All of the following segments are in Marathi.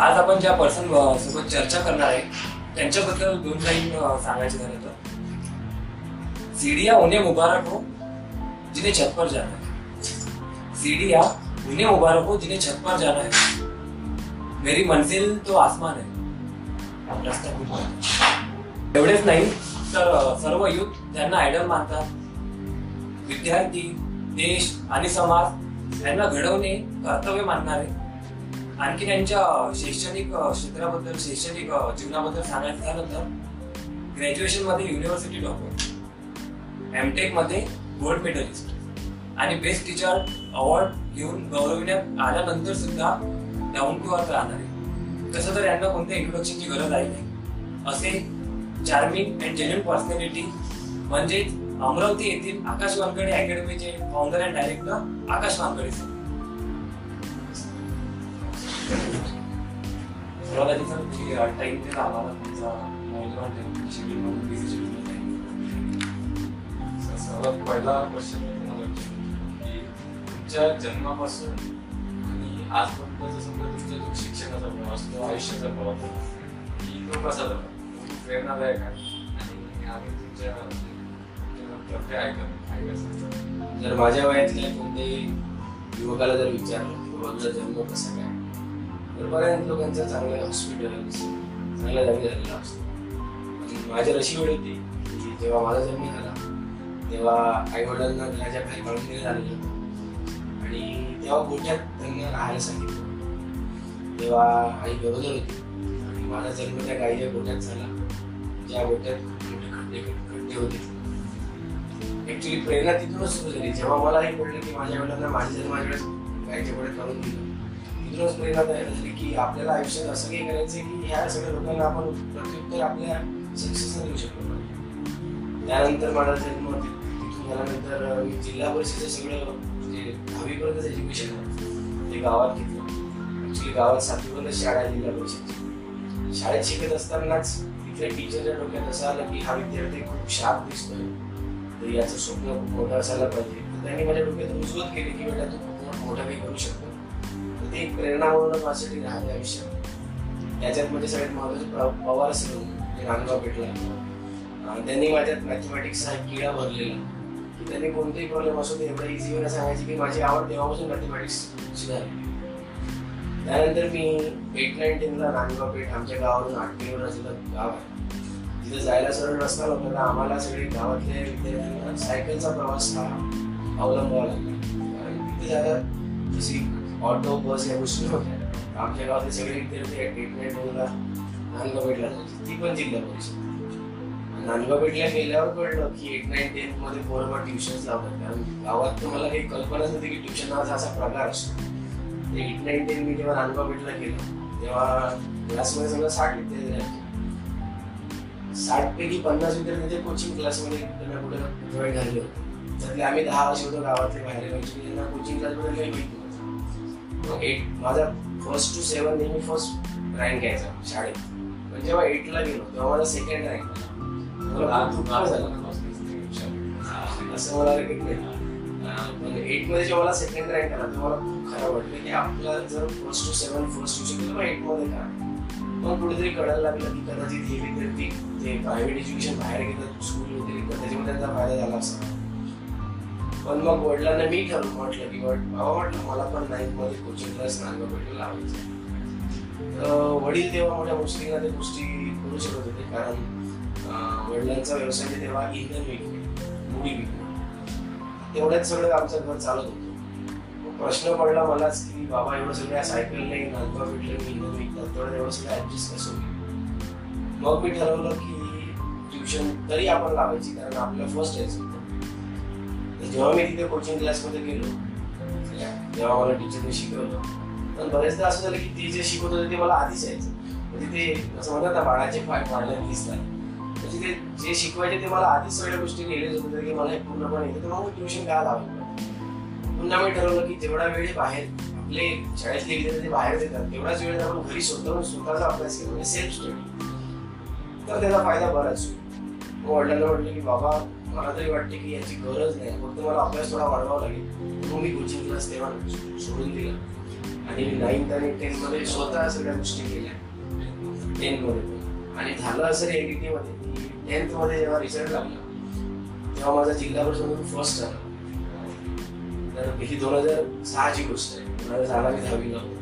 आज आपण ज्या पर्सन सोबत चर्चा करणार आहे त्यांच्याबद्दल दोन लाईन सांगायचं सांगायचे झाले तर. सीडिया उन्हें मुबारक हो जिन्हें छत पर जाना है. सीढ़िया उन्हें मुबारक हो जिन्हें छत पर जाना है. मेरी मंजिल तो आसमान है. रस्ता खूप आहे. एवढेच नाही तर सर्व युथ ज्यांना आयडल मानतात. विद्यार्थी देश आणि समाज यांना घडवणे कर्तव्य मानणारे. आणखी त्यांच्या शैक्षणिक क्षेत्राबद्दल शैक्षणिक जीवनाबद्दल सांगायचं झालं तर ग्रॅज्युएशनमध्ये युनिव्हर्सिटी टॉपर एमटेकमध्ये गोल्ड मेडलिस्ट आणि बेस्ट टीचर अवॉर्ड घेऊन गौरविण्यात आल्यानंतर सुद्धा डाऊन टू अर्थ राहणार. आहे तसं तर यांना कोणत्या इंट्रोडक्शनची गरज आहे नाही. असे चार्मिंग अँड जेन्युन पर्सनॅलिटी म्हणजेच अमरावती येथील Akash Wankhede अकॅडमीचे founder and director Akash Wankhade sir. सर्वात आधी सर टाईम दिला आम्हाला तुमचा मौल्यवान म्हणून बिझी सर्वात पहिला क्वेश्चन तुम्हाला की तुमच्या जन्मापासून आणि आजपर्यंतचा समजा तुमचा जो शिक्षणाचा प्रवास तो आयुष्याचा प्रवास की तो कसा झाला प्रेरणादायक आहे आणि तुमच्या प्रत्येक ऐकायचं जर माझ्या वयातल्या कोणत्याही युवकाला जर विचारलं की बाबा जन्म कसा काय? तर बऱ्याच लोकांचा चांगल्या हॉस्पिटल चांगल्या जागी झालेला असतो. आणि अशी वेळ होती की जेव्हा माझा जन्म झाला तेव्हा आई वडिलांना घराच्या बाहेर काढून दिलं झालेलं. होतं आणि तेव्हा गोठ्यात त्यांना राहायला सांगितलं. तेव्हा आई गरोदर होती. आणि माझा जन्म त्या गाईच्या गोठ्यात झाला. ज्या गोठ्यात मोठे खड्डे खड्डे होते. ऍक्च्युली प्रेरणा तिथूनच सुरू झाली. जेव्हा मला हे कळलं की माझ्या वडिलांना माझ्या जन्माच्या वेळेस गायच्या गोठ्यात काढून दिलं. तिथूनच प्रेरणा तयार झाली की आपल्याला आयुष्यात असं काही करायचं की ह्या सगळ्या लोकांना आपण प्रत्युत्तर आपल्या सक्सेस देऊ शकलो पाहिजे. त्यानंतर माझा जन्म ति- तिथून झाल्यानंतर मी जिल्हा परिषदेचं सगळं म्हणजे दहावीपर्यंतचं एज्युकेशन ते गावात घेतलं. ऍक्च्युली गावात सातवीपर्यंत शाळा आहे जिल्हा परिषदची. शाळेत शिकत असतानाच तिथल्या टीचरच्या डोक्यात असं आलं की हा विद्यार्थी खूप शार्प दिसतोय. तर याचं स्वप्न खूप मोठं असायला पाहिजे. तर त्यांनी माझ्या डोक्यात रुजवत केली की बेटा तू खूप मोठं काही करू शकतो. एक प्रेरणा म्हणून माझ्यासाठी राहते आयुष्यात. त्याच्यात म्हणजे सगळ्यात महत्त्वाचे पवार सर जे नांदगाव पेठला त्यांनी माझ्यात मॅथमॅटिक्स हा किडा भरलेला. की त्यांनी कोणतेही प्रॉब्लेम असो ते एवढं इझीवर वेळा सांगायचे की माझी आवड तेव्हापासून मॅथमॅटिक्स झाली त्यानंतर मी एट नाईन टेनला नांदगाव पेठ आमच्या गावावरून आठ किलोमीटर गाव आहे. तिथे जायला सरळ रस्ता नव्हता तर आम्हाला सगळे गावातल्या विद्यार्थ्यांना सायकलचा प्रवास हा अवलंबावा लागला. कारण तिथे जायला जशी ऑटो बस या गोष्टी नव्हत्या आमच्या गावातले सगळे विद्यार्थी एट नाईन टेनला नांदगावपेठला ती पण जिल्हा परिषद. नांदगावपेठला गेल्यावर कळलं की एट नाईन टेन्थमध्ये पोरं ट्युशन्स लावतात. कारण गावात तुम्हाला काही कल्पनाच नव्हती की ट्युशन नावाचा असा प्रकार असतो. एट नाईन टेन मी जेव्हा नांदगावपेठला गेलो तेव्हा क्लासमध्ये सगळं साठ विद्यार्थी साठ पैकी पन्नास विद्यार्थ्यांच्या कोचिंग क्लासमध्ये त्यांना कुठे जॉईन झाले होते. त्यातले आम्ही दहा वर्ष होतो गावातले बाहेर त्यांना कोचिंग क्लासमध्ये काही भेटतो मग एट माझा फर्स्ट टू सेवन नेहमी फर्स्ट रँक यायचा शाळेत. पण जेव्हा एटला गेलो तेव्हा माझा सेकंड रँक झालं. असं मला पण एटमध्ये जेव्हा मला सेकंड रँक आला तेव्हा मला खूप खराब वाटलं की आपला जर first two seven first two शकतो एटमध्ये का? मग कुठेतरी कळायला लागलं की कदाचित हे विद्यार्थी जे प्रायव्हेट एज्युकेशन बाहेर घेतात स्कूल वगैरे त्याच्यामध्ये त्यांचा फायदा झाला असा पण मग वडिलांना मी ठरवून म्हटलं की भावा म्हटलं मला पण नाईन्थमध्ये कोचिंग क्लास नांदगावपेठला लावायचं. वडील तेव्हा मोठ्या मुश्किलीला ते गोष्टी करू शकत होते कारण वडिलांचा व्यवसाय तेव्हा इंधन विकणे मुडी विकणे तेवढ्याच सगळं आमचं घर चालत होतं. प्रश्न पडला मलाच की बाबा एवढं सगळ्या सायकलने नांदगाव भेटले मी इंधन विकतात तेवढं एवढं सगळं ऍडजस्ट कसं होईल? मग मी ठरवलं की ट्युशन तरी आपण लावायची कारण आपलं फर्स्ट यायचं होतं. जेव्हा मी तिथे कोचिंग क्लासमध्ये गेलो जेव्हा मला टीचरने शिकवलं पण बरेचदा असं झालं की ते जे शिकवत होते ते मला आधीच यायचं म्हणजे ते असं म्हणतात ना बाळाचे पाय पाळण्यात दिसतात म्हणजे ते जे शिकवायचे ते मला आधीच सगळ्या गोष्टी गेलेच होते की मला हे पूर्णपणे येतं तर मग ट्युशन काय लावलं पुन्हा मी ठरवलं की जेवढा वेळ बाहेर आपले शाळेतले विद्यार्थी बाहेर देतात तेवढाच वेळ आपण घरी स्वतःहून स्वतःचा अभ्यास केला म्हणजे सेल्फ स्टडी तर त्याचा फायदा बराच होईल वडिलांना म्हटलं की बाबा मला तरी वाटते की याची गरज नाही. फक्त मला अभ्यास थोडा वाढवावा लागेल. मग मी कोचिंग क्लास तेव्हा सोडून दिला. आणि नाईन्थ आणि टेन्थमध्ये स्वतः सगळ्या गोष्टी केल्या. टेन्थमध्ये. आणि झालं असं एडीटी मध्ये की टेन्थमध्ये जेव्हा रिझल्ट लागला तेव्हा माझा जिल्हा परिषद फर्स्ट झाला. तर ही दोन हजार सहाची गोष्ट आहे. दोन हजार सहाला मी दहावीला होतो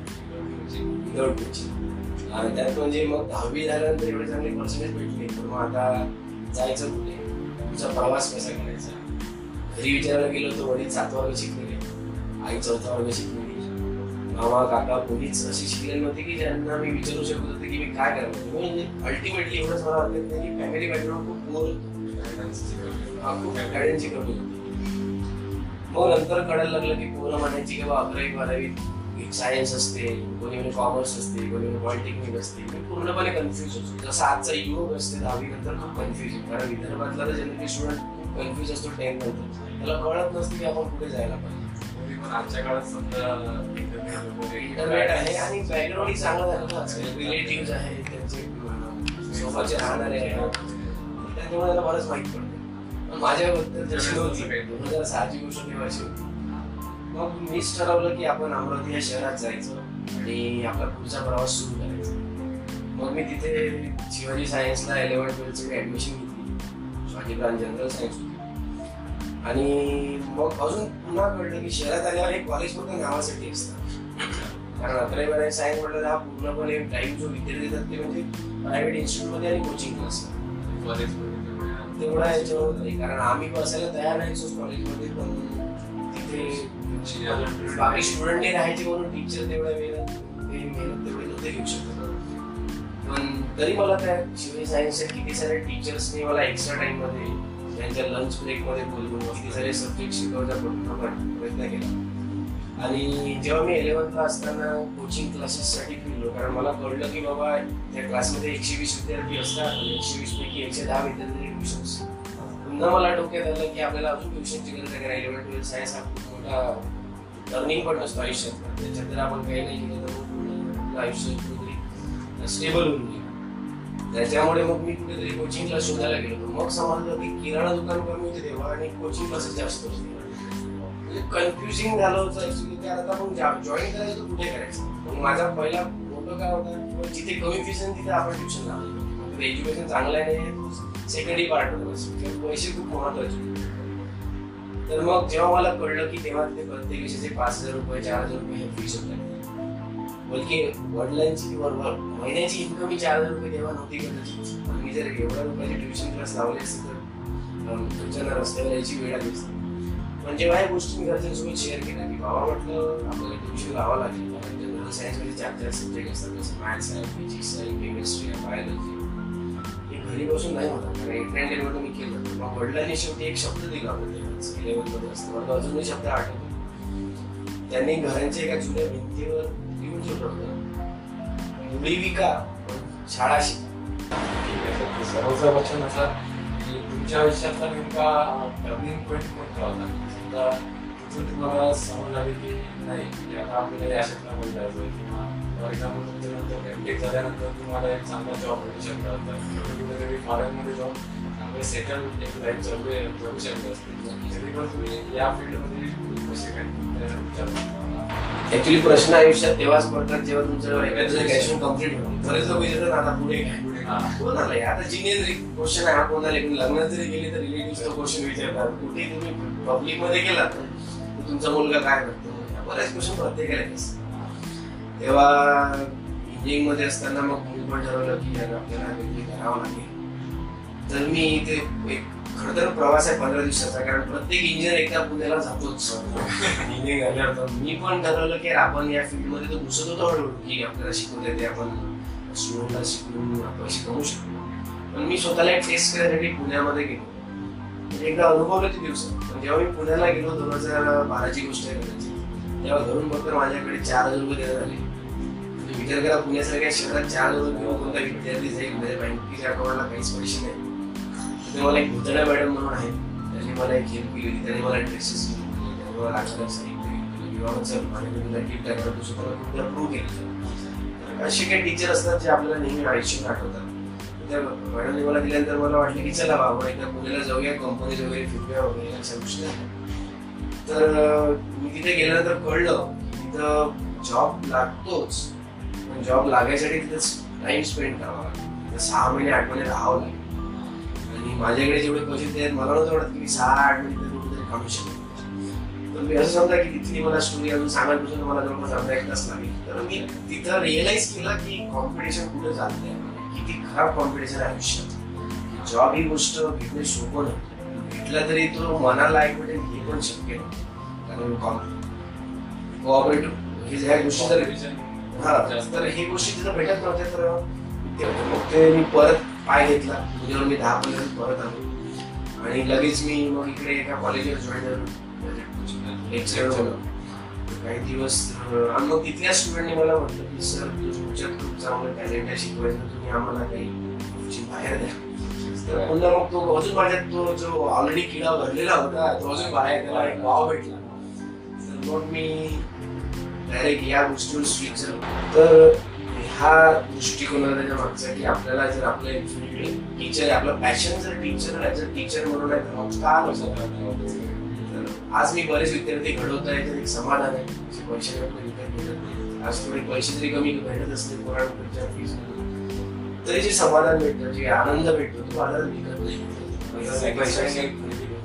दौडची आणि त्यात म्हणजे मग दहावी झाल्यानंतर एवढे चांगले पर्सेंटेज भेटले. तर मग आता जायचं कुठे तुमचा प्रवास कसा करायचा? घरी विचारायला गेलो तर वडील सात वर्ग शिकलेले आई चौथा वर्ग शिकलेली मामा काका कोणीच अशी शिकलेली नव्हती की ज्यांना मी विचारू शकत होते की मी काय करायला म्हणजे अल्टिमेटली एवढंच मला वाटतं की फॅमिली बॅकग्राऊंड खूप पोर खूप गाड्यांची कमी होती. मग नंतर कळायला लागलं की पोरं म्हणायची किंवा अकरावी बारावी एक सायन्स असते कोणी म्हणजे कॉमर्स असते कोणी म्हणजे पॉलिटेक्निक असते पूर्णपणे कन्फ्युज होतो. जसं आजचा युवक असते दहावी नंतर खूप कन्फ्युज आहे कारण विदर्भातला तर जनरली स्टुडंट कन्फ्युज असतो टेन्थ नंतर. त्याला कळत नसते की आपण कुठे जायला पाहिजे. पण आजच्या काळात समजा इंटरनेट आहे आणि बॅकग्राऊंड चांगलं झालं ना. रिलेटिव्ह आहे त्यांचे सोबतचे राहणारे आहेत. त्याच्यामुळे त्याला बरंच माहीत पडतं. पण माझ्याबद्दल जशी नव्हती दोन हजार सहाची गोष्ट तेव्हाची होती मग मीच ठरवलं की आपण अमरावती या शहरात जायचं आणि आपला पुढचा प्रवास सुरू करायचा. मग मी तिथे शिवाजी सायन्सला इलेव्हन ट्वेल्थची ऍडमिशन घेतली. शिवाजी ब्रांच जनरल सायन्स आणि मग अजून पुन्हा कळलं की शहरात आल्यावर हे कॉलेज फक्त नावासाठी असतं. कारण अकरावी बारावी सायन्स म्हटलं हा पूर्णपणे टाइम जो विद्यार्थी देतात ते म्हणजे प्रायव्हेट इन्स्टिट्यूटमध्ये आणि कोचिंग क्लास कॉलेजमध्ये तेवढा याच्यावर कारण आम्ही बसायला तयार नाही कॉलेजमध्ये पण तिथे बाकी स्टुडंट राहायचे म्हणून टीचर तेवढ्या वेळात ते मेहनत तेवढी नव्हते घेऊ शकत. पण तरी मला त्या शिवाय सायन्सच्या किती सारे टीचर्सनी मला एक्स्ट्रा टाइममध्ये त्यांच्या लंच ब्रेकमध्ये बोलवून किती सारे सब्जेक्ट शिकवण्याचा पूर्ण प्रयत्न केला. आणि जेव्हा मी इलेव्हन्थला असताना कोचिंग क्लासेससाठी फिरलो कारण मला कळलं की बाबा त्या क्लासमध्ये एकशे वीस विद्यार्थी असतात आणि एकशे वीस पैकी एकशे दहा विद्यार्थी ट्युशन्स पुन्हा मला डोक्यात आलं की आपल्याला अजून ट्युशनची गरज आहे कारण इलेव्हन ट्वेल्थ सायन्स हा खूप मोठा लर्निंग पण नसतो आयुष्यात. त्याच्यात जर आपण काही नाही केलं तर मग पूर्ण आयुष्य कुठेतरी स्टेबल होऊन गेलं. त्याच्यामुळे मग मी कुठेतरी कोचिंग क्लास शोधायला गेलो होतो. मग समजलं की किराणा दुकान कमी होते तेव्हा आणि कोचिंग क्लासेस जास्त होते म्हणजे कन्फ्युजिंग झालं होतं ऍक्च्युली की आता आपण जॉईन करायचं तर कुठे करायचं? मग माझा पहिला मोठं काय होता जिथे कमी फीस आहे तिथे आपण ट्युशन लावलं एज्युकेशन चांगलं आहे सेकंडरी पार्ट होतं. पैसे खूप महत्त्वाचे. तर मग जेव्हा मला कळलं की तेव्हा ते प्रत्येक विषयाचे पाच हजार रुपये चार हजार रुपये फीस होते बलकी वडिलांची किंवा महिन्याची इन्कम ही चार हजार रुपये तेव्हा नव्हती कदाचित. पण मी जर एवढ्या रुपयाचे ट्युशन क्लास लावले असते तर अं, घरच्यांना रस्त्यावर यायची वेळ आली असते. पण जेव्हा ह्या गोष्टी मी घरच्यांसोबत शेअर केल्या की बाबा म्हटलं आपल्याला ट्युशन लावावं लागेल. कारण जनरल सायन्समध्ये चार चार सब्जेक्ट असतात. जसं मॅथ्स आहे फिजिक्स आहे केमिस्ट्री आहे बायोलॉजी घरी बसून नाही होणार कारण एट नाईन मी केलं. मग वडिलांनी शेवटी एक शब्द दिला होता इलेव्हनमध्ये असतो. मला अजूनही शब्द आठवतो त्यांनी घरांच्या एका जुन्या भिंतीवर लिहून ठेवलं होतं. मुली विका शाळा शिका. सर्वचा वचन असा की तुमच्या आयुष्यातला नेमका टर्निंग पॉईंट कोणता होता? समजा तिथून तुम्हाला समज आली की नाही की आता आपल्याला या क्षेत्रामध्ये जायचं किंवा फॉर एक्झाम्पल तुमच्यानंतर झाल्यानंतर तुम्हाला एक चांगला जॉब मिळू होता किंवा कुठेतरी फॉरेनमध्ये चांगलं सेटल एक लाईफ जगू जगू शकले असते तरी तुम्ही या फील्डमध्ये कसे काय? ऍक्च्युली प्रश्न आयुष्यात तेव्हाच पडतात जेव्हा तुमचं ग्रॅज्युएशन कंप्लीट होतं. बरेच लोक विचारतात आता पुढे काय. कोण आलंय? आता जिनियर क्वेश्चन आहे हा कोण आले? पण लग्नात जरी गेले तर रिलेटिव्ह क्वेश्चन विचारतात. कुठे तुम्ही पब्लिकमध्ये गेलात तर तुमचा मुलगा काय करतो बरेच क्वेश्चन प्रत्येकाला. तेव्हा इंजिनिअरिंगमध्ये असताना मग मी पण ठरवलं की आपल्याला वेगळी करावं लागेल. तर मी इथे एक खरं तर प्रवास आहे पंधरा दिवसाचा कारण प्रत्येक इंजिनियर एकदा पुण्याला जातोच. इंजिनिअरिंग झाल्यावर तर मी पण ठरवलं की आपण या फील्डमध्ये तर घुसत होतो हळूहळू की आपल्याला शिकवता ते आपण स्टुडंटला शिकवून आपण शिकवू शकतो. पण मी स्वतःला एक टेस्ट करण्यासाठी पुण्यामध्ये गेलो. एकदा अनुभवलं ते दिवस. पण जेव्हा मी पुण्याला गेलो दोन हजार बाराची गोष्ट आहे तेव्हा घरून फक्त माझ्याकडे चार हजार रुपये देण्यात आले. विचार करा पुण्यासारख्या शहरात चार हजार किंवा कोणता विद्यार्थी जाईल म्हणजे बँकेच्या अकाउंटला काहीच पैसे नाही. तिथे मला एक भुतळ्या मॅडम म्हणून आहे त्यांनी मला एक हेल्प केली होती त्यांनी मला ड्रेसेस त्यांनी मला लागणारं साहित्य विवाहाचं माझ्याकडे गिफ्ट आहे तर तू स्वतःला प्रूव्ह केलं. असे काही टीचर असतात जे आपल्याला नेहमी आयुष्यात आठवतात. त्या मॅडमने मला दिल्यानंतर मला वाटलं की चला बाबा एकदा पुण्याला जाऊया कंपनीज वगैरे फिरूया वगैरे अशा गोष्टी. तर मी तिथे गेल्यानंतर कळलं तिथं जॉब लागतोच. पण जॉब लागायसाठी तिथे टाइम स्पेंड करावा लागतो. सहा महिने आठ महिने राहावं लागेल. आणि माझ्याकडे जेवढे पैसे आहेत मला नव्हतं वाटत की मी सहा आठ महिने कुठेतरी काढू शकतो तर मी असं समजा की तिथली मला स्टोरी अजून सांगायपासून मला जवळपास अर्धा एक तास लागेल. तर मी तिथं रिअलाइज केलं की कॉम्पिटिशन कुठे नाही किती खराब कॉम्पिटिशन आहे आयुष्यात. जॉब ही गोष्ट घेणे सोपं नाही. भेटला तरी तो मनाला एक भेटेल हे पण शक्य नाही. कारण कोऑपरेटिव्ह हे ज्या गोष्टी हा तर ही गोष्टी तिथं भेटत नव्हत्या तर ते मग ते मी परत पाय घेतला. उद्यावर मी दहा पंधरा दिवस परत आलो. आणि लगेच मी मग इकडे एका कॉलेजवर जॉईन झालो. लेक्चर काही दिवस आणि मग तिथल्या स्टुडंटने मला म्हटलं की सर तुमच्यात खूप चांगलं टॅलेंट आहे शिकवायचं. तुम्ही आम्हाला काही बाहेर द्या. तर पुन्हा मग तो अजून माझ्यात तो जो ऑलरेडी किडा भरलेला होता तो अजून बाहेर त्याला एक वाव भेटला. तर मग मी डायरेक्ट या गोष्टीवर स्विच झालो. तर ह्या दृष्टिकोनाला त्याच्या मागचा की आपल्याला जर आपलं टीचर आपलं पॅशन जर टीचर जर टीचर म्हणून आहे तर मग का तर आज मी बरेच विद्यार्थी घडवत आहे तर एक समाधान आहे. पैसे आज थोडे पैसे जरी कमी भेटत असले पोरांकडच्या फीस तरी जे समाधान भेटतं जे आनंद भेटतो तो आनंद विकत नाही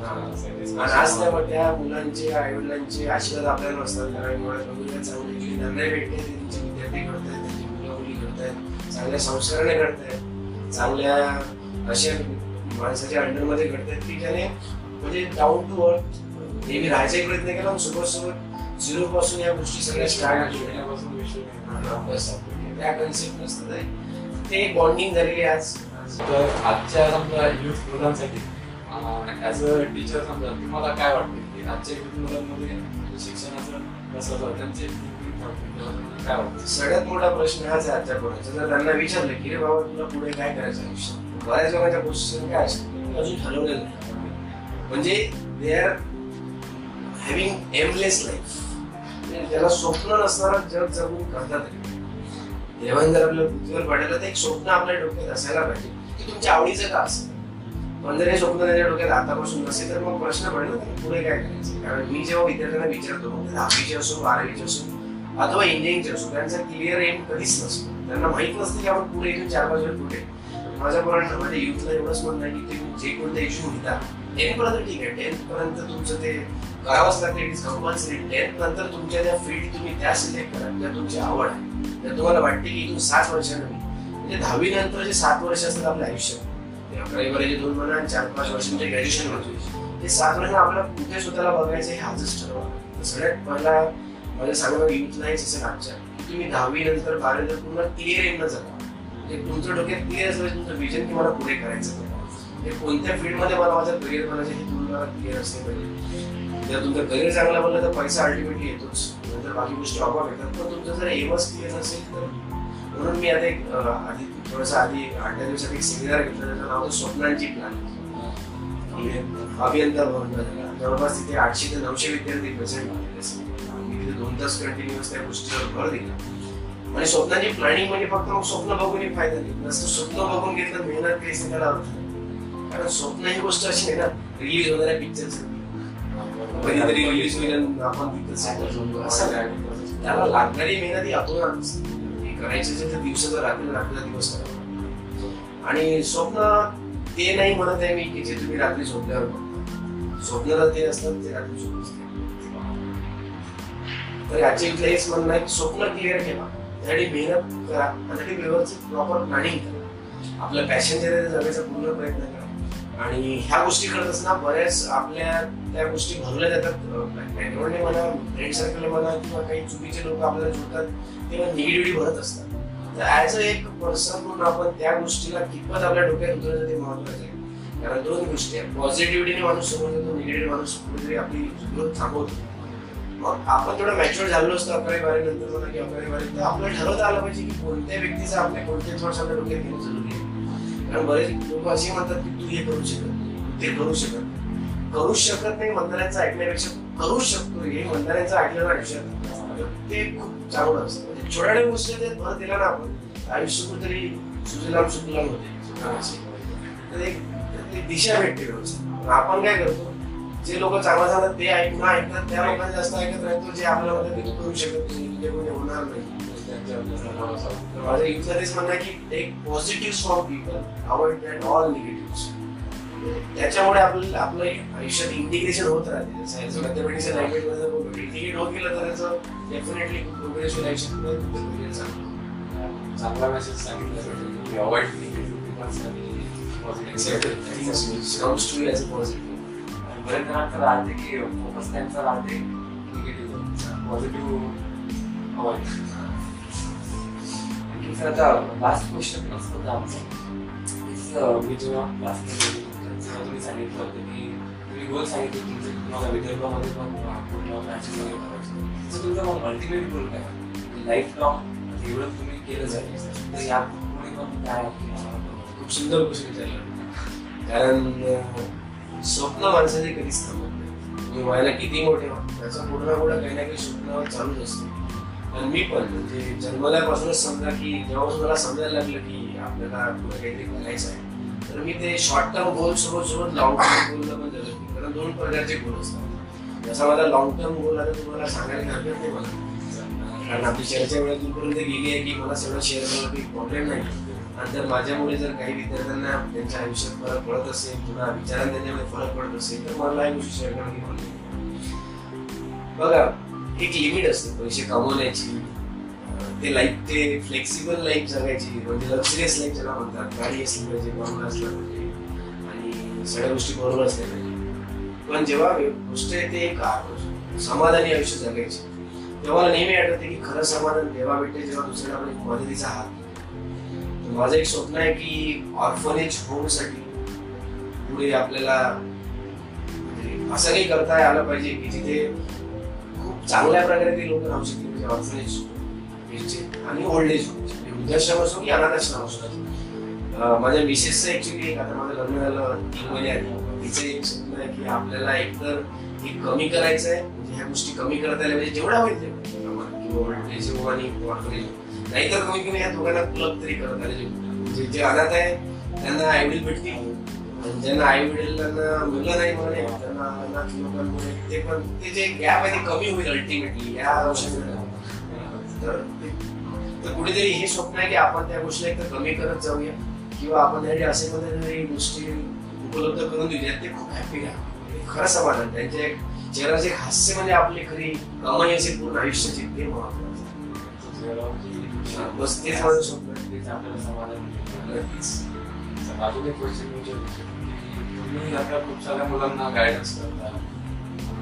आणि आज त्या त्या मुलांचे आई वडिलांचे आशीर्वाद आपल्याला नसतात कारण कमी चांगले निर्णय भेटते ते त्यांचे विद्यार्थी घडतायत त्यांची मुलं मुली घडतायत चांगल्या संस्काराने घडतायत चांगल्या अशा माणसाच्या अंडरमध्ये घडतायत की ज्याने म्हणजे डाऊन टू अर्थ नेहमी राहायचा प्रयत्न केला सुरुवात सुरुवात झिरो पासून या गोष्टी सगळ्या स्टार्ट केल्या. बस. त्या कन्सेप्ट नसतं ते. बॉन्डिंग झालेली आज. तर आजच्या समजा युथ मुलांसाठी ऍज अ टीचर समजा तुम्हाला काय वाटते की आजच्या युथ मुलांमध्ये शिक्षणाचं कसं त्यांचे काय वाटतं सगळ्यात मोठा प्रश्न हाच आहे आजच्या पोरांचा. जर त्यांना विचारलं की रे बाबा तुला पुढे काय करायचं आयुष्यात? बऱ्याच लोकांच्या पोझिशन काय असतं अजून ठरवलेलं नाही. म्हणजे they are having aimless life त्याला स्वप्न नसणारं जग जगून करतात देवान जर आपल्या पृथ्वीवर पडायला तर एक स्वप्न आपल्या डोक्यात असायला पाहिजे की तुमच्या आवडीचं का असेल पण जर हे स्वप्न त्याच्या डोक्यात आतापासून नसेल तर मग प्रश्न पडेल ना पुढे काय करायचं? कारण मी जेव्हा विद्यार्थ्यांना विचारतो मग दहावीचे असो बारावीचे असो अथवा इंजिनिअरिंगचे असो त्यांचा क्लिअर एम कधीच नसतो. त्यांना माहीत नसतं की आपण पुढे इथून चार पाच वेळ पुढे माझ्या पोरांना माझ्या युथला एवढंच म्हणणं आहे की तुम्ही जे कोणते इश्यू घेता टेन पर्यंत ठीक आहे. टेन्थ पर्यंत तुमचं ते करावंच लागते इट इज कंपल्सरी टेन्थ नंतर तुमच्या त्या फील्ड तुम्ही त्या सिलेक्ट करा ज्या तुमची आवड आहे तर तुम्हाला वाटते की इथून सात वर्षांनी म्हणजे दहावी नंतर जे सात वर्ष असतात आपल्या आयुष्यात अकरावी बारावी दोन महिना आणि चार पाच वर्षांचे ग्रॅज्युएशन होतो. ते सात वर्ष आपल्याला कुठे स्वतःला बघायचं हे आजच ठरवा सगळ्यात पहिला माझं सांगणं युथ नाही जसं आमच्या. तुम्ही दहावी नंतर बारावी नंतर पूर्ण क्लिअर येणं जाता म्हणजे तुमचं डोक्यात क्लिअर असलं तुमचं विजन की मला पुढे करायचं ते म्हणजे कोणत्या फील्डमध्ये मला माझं करिअर बनायचं हे तुम्हाला क्लिअर असलं पाहिजे. जर तुमचं करिअर चांगलं बनलं तर पैसा अल्टिमेटली येतोच. नंतर बाकी गोष्टी आपोआप येतात. पण तुमचं जर एमच क्लिअर नसेल तर म्हणून मी आता एक आधी थोडंसं आधी आठ दहा दिवसात एक सेमिनार घेतला त्याचं नाव होतं स्वप्नांची प्लॅन अभियंता भवनला झाला जवळपास तिथे आठशे ते नऊशे विद्यार्थी प्रेझेंट झालेले तिथे दोन तास कंटिन्युअस त्या गोष्टीवर भर दिला. आणि स्वप्नाची प्लॅनिंग म्हणजे फक्त मग स्वप्न बघून फायदा नाही नसतं स्वप्न बघून घेतलं मेहनत केली त्याला अर्थ. कारण स्वप्न ही गोष्ट अशी आहे ना रिलीज होणाऱ्या पिक्चर कधीतरी रिलीज होईल आपण तिथं त्याला लागणारी मेहनत ही अतोनात असते करायचं असेल तर दिवसाचा रात्री रात्रीचा दिवस करा आणि स्वप्न ते नाही म्हणत आहे मी की जे तुम्ही रात्री झोपल्यावर बघता. स्वप्न तर ते असतात ते रात्री झोप असते तर याचे इथलं हेच म्हणणं आहे की स्वप्न क्लिअर ठेवा. त्यासाठी मेहनत करा. आणि त्यासाठी व्यवस्थित प्रॉपर प्लॅनिंग करा. आपल्या पॅशनच्या जगायचा पूर्ण प्रयत्न करा. आणि ह्या गोष्टी करत असताना बऱ्याच आपल्या त्या गोष्टी भरल्या जातात. बॅकग्राऊंडने म्हणा फ्रेंड सर्कल म्हणा किंवा काही चुकीचे लोक आपल्याला जोडतात तेव्हा निगेटिव्हिटी भरत असतात. तर ॲज अ एक पर्सन म्हणून आपण त्या गोष्टीला कितपत आपल्या डोक्यात उतरवलं ते महत्वाचं आहे. कारण दोन गोष्टी आहेत. पॉझिटिव्हिटीने माणूस समोर येतो निगेटिव्ह माणूस कुठेतरी आपली ग्रोथ थांबवतो. मग आपण थोडं मॅच्युअर झालो असतो अकरावी बारी नंतर म्हणा की अकरावी बारी तर आपल्याला ठरवता आलं पाहिजे की कोणत्या व्यक्तीचं आपल्या कोणत्या थॉट्स आपल्या डोक्यात घेणं जरुरी आहे. कारण बरेच लोक असे म्हणतात की तू हे करू शकत ते करू शकत करू शकत नाही म्हणणाऱ्यांचं ऐकण्यापेक्षा करू शकतो हे म्हणणाऱ्यांचं ऐकलं ना आयुष्यात ते खूप चांगलं असतं. म्हणजे छोट्या गोष्टी आहेत भर दिला ना आपण. आयुष्य कुठेतरी सुजलाम सुफलाम होते. तर एक दिशा भेटते व्यवस्थित पण आपण काय करतो जे लोक चांगलं झालं ते ऐकून ऐकतात त्या लोकांना जास्त ऐकत राहतो जे आपल्या मध्ये ते करू शकत नाही. म्हणजे तुझे कोणी म्हणजे होणार नाही. तर माझं युथला तेच म्हणणं की एक positive from people avoid that all negative त्याच्यामुळे आपलं आपलं आयुष्यात इंटिग्रेशन होत राहते. जसं लँग्वेज मध्ये इंटिग्रेट होत गेलं तर त्याचं डेफिनेटली प्रोग्रेस होईल आयुष्यात चांगलं चांगला मेसेज सांगितलं avoid comes to you as a positive. बरेच जणांचं राहते की फोकस त्यांचा राहते. निगेटिव्ह पॉझिटिव्ह अवॉइड आणखी सर आता लास्ट क्वेश्चन असं होतं आमचं. Is, अं, मी जेव्हा क्लासमध्ये जसं तुम्ही सांगितलं होतं की तुम्ही गोल सांगितलं तुमचं तुम्हाला विदर्भामध्ये पण अं, पूर्ण मॅचेस वगैरे करायचं. तर तुमचा मग अल्टिमेट गोल काय? लाईफ लॉंग म्हणजे एवढं तुम्ही केलं जाईल तर यापुढे पण काय खूप सुंदर क्वेश्चन विचारला. कारण स्वप्न माणसाचे कधीच थांबत नाही. तुम्ही व्हायला किती मोठे व्हा त्याचं कुठं ना कुठं काही ना काही स्वप्न चालूच असतं. आणि मी पण म्हणजे जन्मल्यापासूनच समजा की जेव्हा मला समजायला लागलं की आपल्याला पुढे काहीतरी करायचं आहे तर मी ते शॉर्ट टर्म गोल सोबत सोबत लॉंग टर्म गोल पण जगत नाही. कारण दोन प्रकारचे गोल असतात. जसा माझा लॉंग टर्म गोल आता तुम्हाला सांगायला हरकत नाही मला कारण आपली चर्चा वेळ दूरपर्यंत गेली आहे की मला सगळं शेअर करणं काही प्रॉब्लेम नाही. आणि जर माझ्यामुळे जर काही विद्यार्थ्यांना त्यांच्या आयुष्यात फरक पडत असेल किंवा विचारात त्यांच्यामध्ये फरक पडत असेल तर मला ही गोष्टी शेअर करणं बघा एक लिमिट असते पैसे कमवण्याची. ते लाईफ ते फ्लेक्सिबल लाईफ जगायची. म्हणजे लक्झरियस लाईफ ज्याला म्हणतात. गाडी असली पाहिजे बंगला असला पाहिजे. आणि सगळ्या गोष्टी बरोबर असल्या पाहिजे. पण जेव्हा गोष्ट येते एक समाधानी आयुष्य जगायची. तेव्हा मला नेहमी आठवते की खरं समाधान तेव्हा भेटते जेव्हा दुसऱ्याला आपण एक मदतीचा हात माझं एक स्वप्न आहे की ऑर्फनेज होमसाठी पुढे आपल्याला म्हणजे असं काही करता आलं पाहिजे की जिथे खूप चांगल्या प्रकारे ते लोक राहू शकतील म्हणजे ऑर्फनेज आणि ओल्ड एज म्हणजे वृद्धाश्रम असो की अनाथाश्रम असो माझ्या मिसेसचं ऍक्च्युली आता माझं लग्न झालं तीन महिने आधी. तिचं एक स्वप्न आहे की आपल्याला एकतर हे कमी करायचं आहे म्हणजे ह्या गोष्टी कमी करता आल्या पाहिजे जेवढा होईल किंवा ओल्ड एज होम आणि नाहीतर कमी कमी या दोघांना क्लब तरी करत आले म्हणजे जे अनाथ आहे त्यांना आईवडील भेटतील. आणि ज्यांना आई वडिलांना मुलं नाही म्हणे त्यांना अनाथ लोकांमुळे ते पण ते जे गॅप आहे ते कमी होईल अल्टिमेटली या औषधाला तर ते- तर कुठेतरी हे स्वप्न आहे की आपण त्या गोष्टी एकतर कमी करत जाऊया किंवा आपण त्यासाठी असे मध्ये गोष्टी उपलब्ध करून देऊया ते खूप हॅपी आहे. खरं समाधान त्यांच्या एक चेहऱ्याचे एक हास्य म्हणजे आपली खरी कमाई असेल पूर्ण आयुष्याची ते महत्वाचं बस तेच माझं स्वप्न आहे. तेच आपल्याला समाधान. नक्कीच. अजून एक क्वेश्चन तुम्ही आता खूप साऱ्या मुलांना गायडन्स करता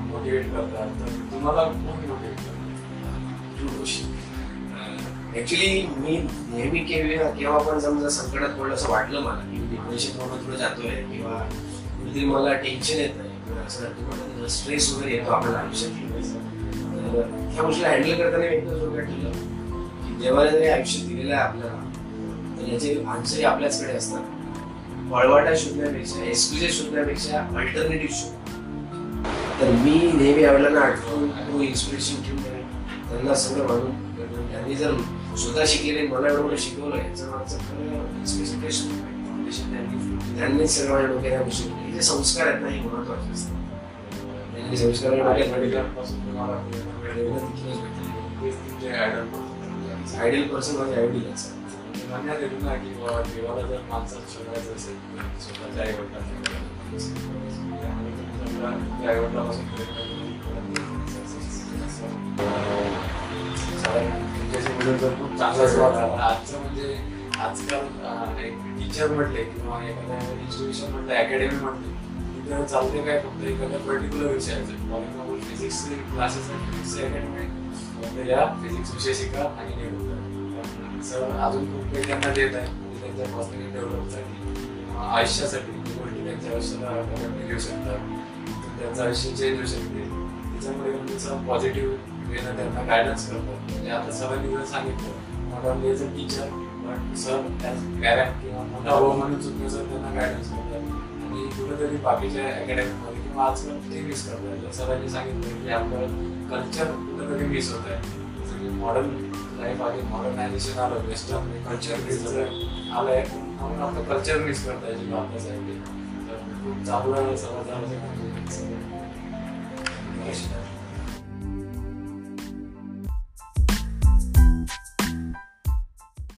मोटिवेट करता. तर तुम्हाला कोण मोटिवेट करता? ऍक्च्युली मी नेहमी केव्हा केव्हा पण समजा संकटात पडलं असं वाटलं मला की डिप्रेशन थोडं थोडं जातोय किंवा कुठेतरी मला टेन्शन येत आहे असं स्ट्रेस वगैरे येतो आपल्याला आयुष्यात तर ह्या गोष्टीला हँडल करताना मी एकदा डोक्यात ठेवलं की देवाने जरी आयुष्य दिलेलं आहे आपल्याला तर याचे आन्सरही आपल्याचकडे असतात. वळवाटा शोधण्यापेक्षा एक्सक्युजेस शोधण्यापेक्षा अल्टरनेटिव्ह शोध. तर मी नेहमी आवडल्यानं आठवून तो इन्स्पिरेशन ठेवून त्यांना सगळं मानून त्यांनी जर स्वतः शिकलेले मला एवढं शिकवलं याचं मागचं खरं inspiration foundation त्यांनी त्यांनी माझ्या डोक्यात गोष्टी हे जे संस्कार आहेत ना हे महत्त्वाचे असतात. त्यांनी संस्कार डोक्यात आयडियल पर्सन माझे आयडियल असतात म्हणण्यात येतो ना की बाबा देवाला जर माणसात शोधायचं असेल स्वतःच्या आई वडिलांना आई तर खूप चांगलाच वाटला. आजचं म्हणजे आजकाल एक टीचर म्हटले किंवा एखाद्या इन्स्टिट्यूशन म्हटलं अकॅडमी म्हटले तिथं चालते काय फक्त एखाद्या पर्टिक्युलर विषयाचं for example physics classes academy फक्त या फिजिक्स विषय शिका आणि निवडून सर अजून खूप काही त्यांना देत आहे. म्हणजे त्यांच्या पर्सनली डेव्हलपसाठी आयुष्यासाठी गोष्टी त्यांच्या आयुष्याला घेऊ शकतात त्यांचं आयुष्य चेंज होऊ शकते. त्याच्यामुळे पण पॉझिटिव्ह वेनं त्यांना गायडन्स करतो. म्हणजे आता सरांनी जर सांगितलं not only as a teacher but sir as parent किंवा मोठा भाऊ म्हणून सुद्धा सर त्यांना गायडन्स करतात. आणि कुठेतरी बाकीच्या अकॅडमीमध्ये किंवा आजकाल ते मिस करतात. जर सरांनी सांगितलं की आपलं कल्चर कुठेतरी मिस होत आहे. जसं की मॉडर्न लाईफ आली मॉडर्नायझेशन आलं वेस्टर्न कल्चर आलं आलंय म्हणून आपलं कल्चर मिस करता येईल आपल्या साईडने तर खूप चांगलं सगळं झालं कशी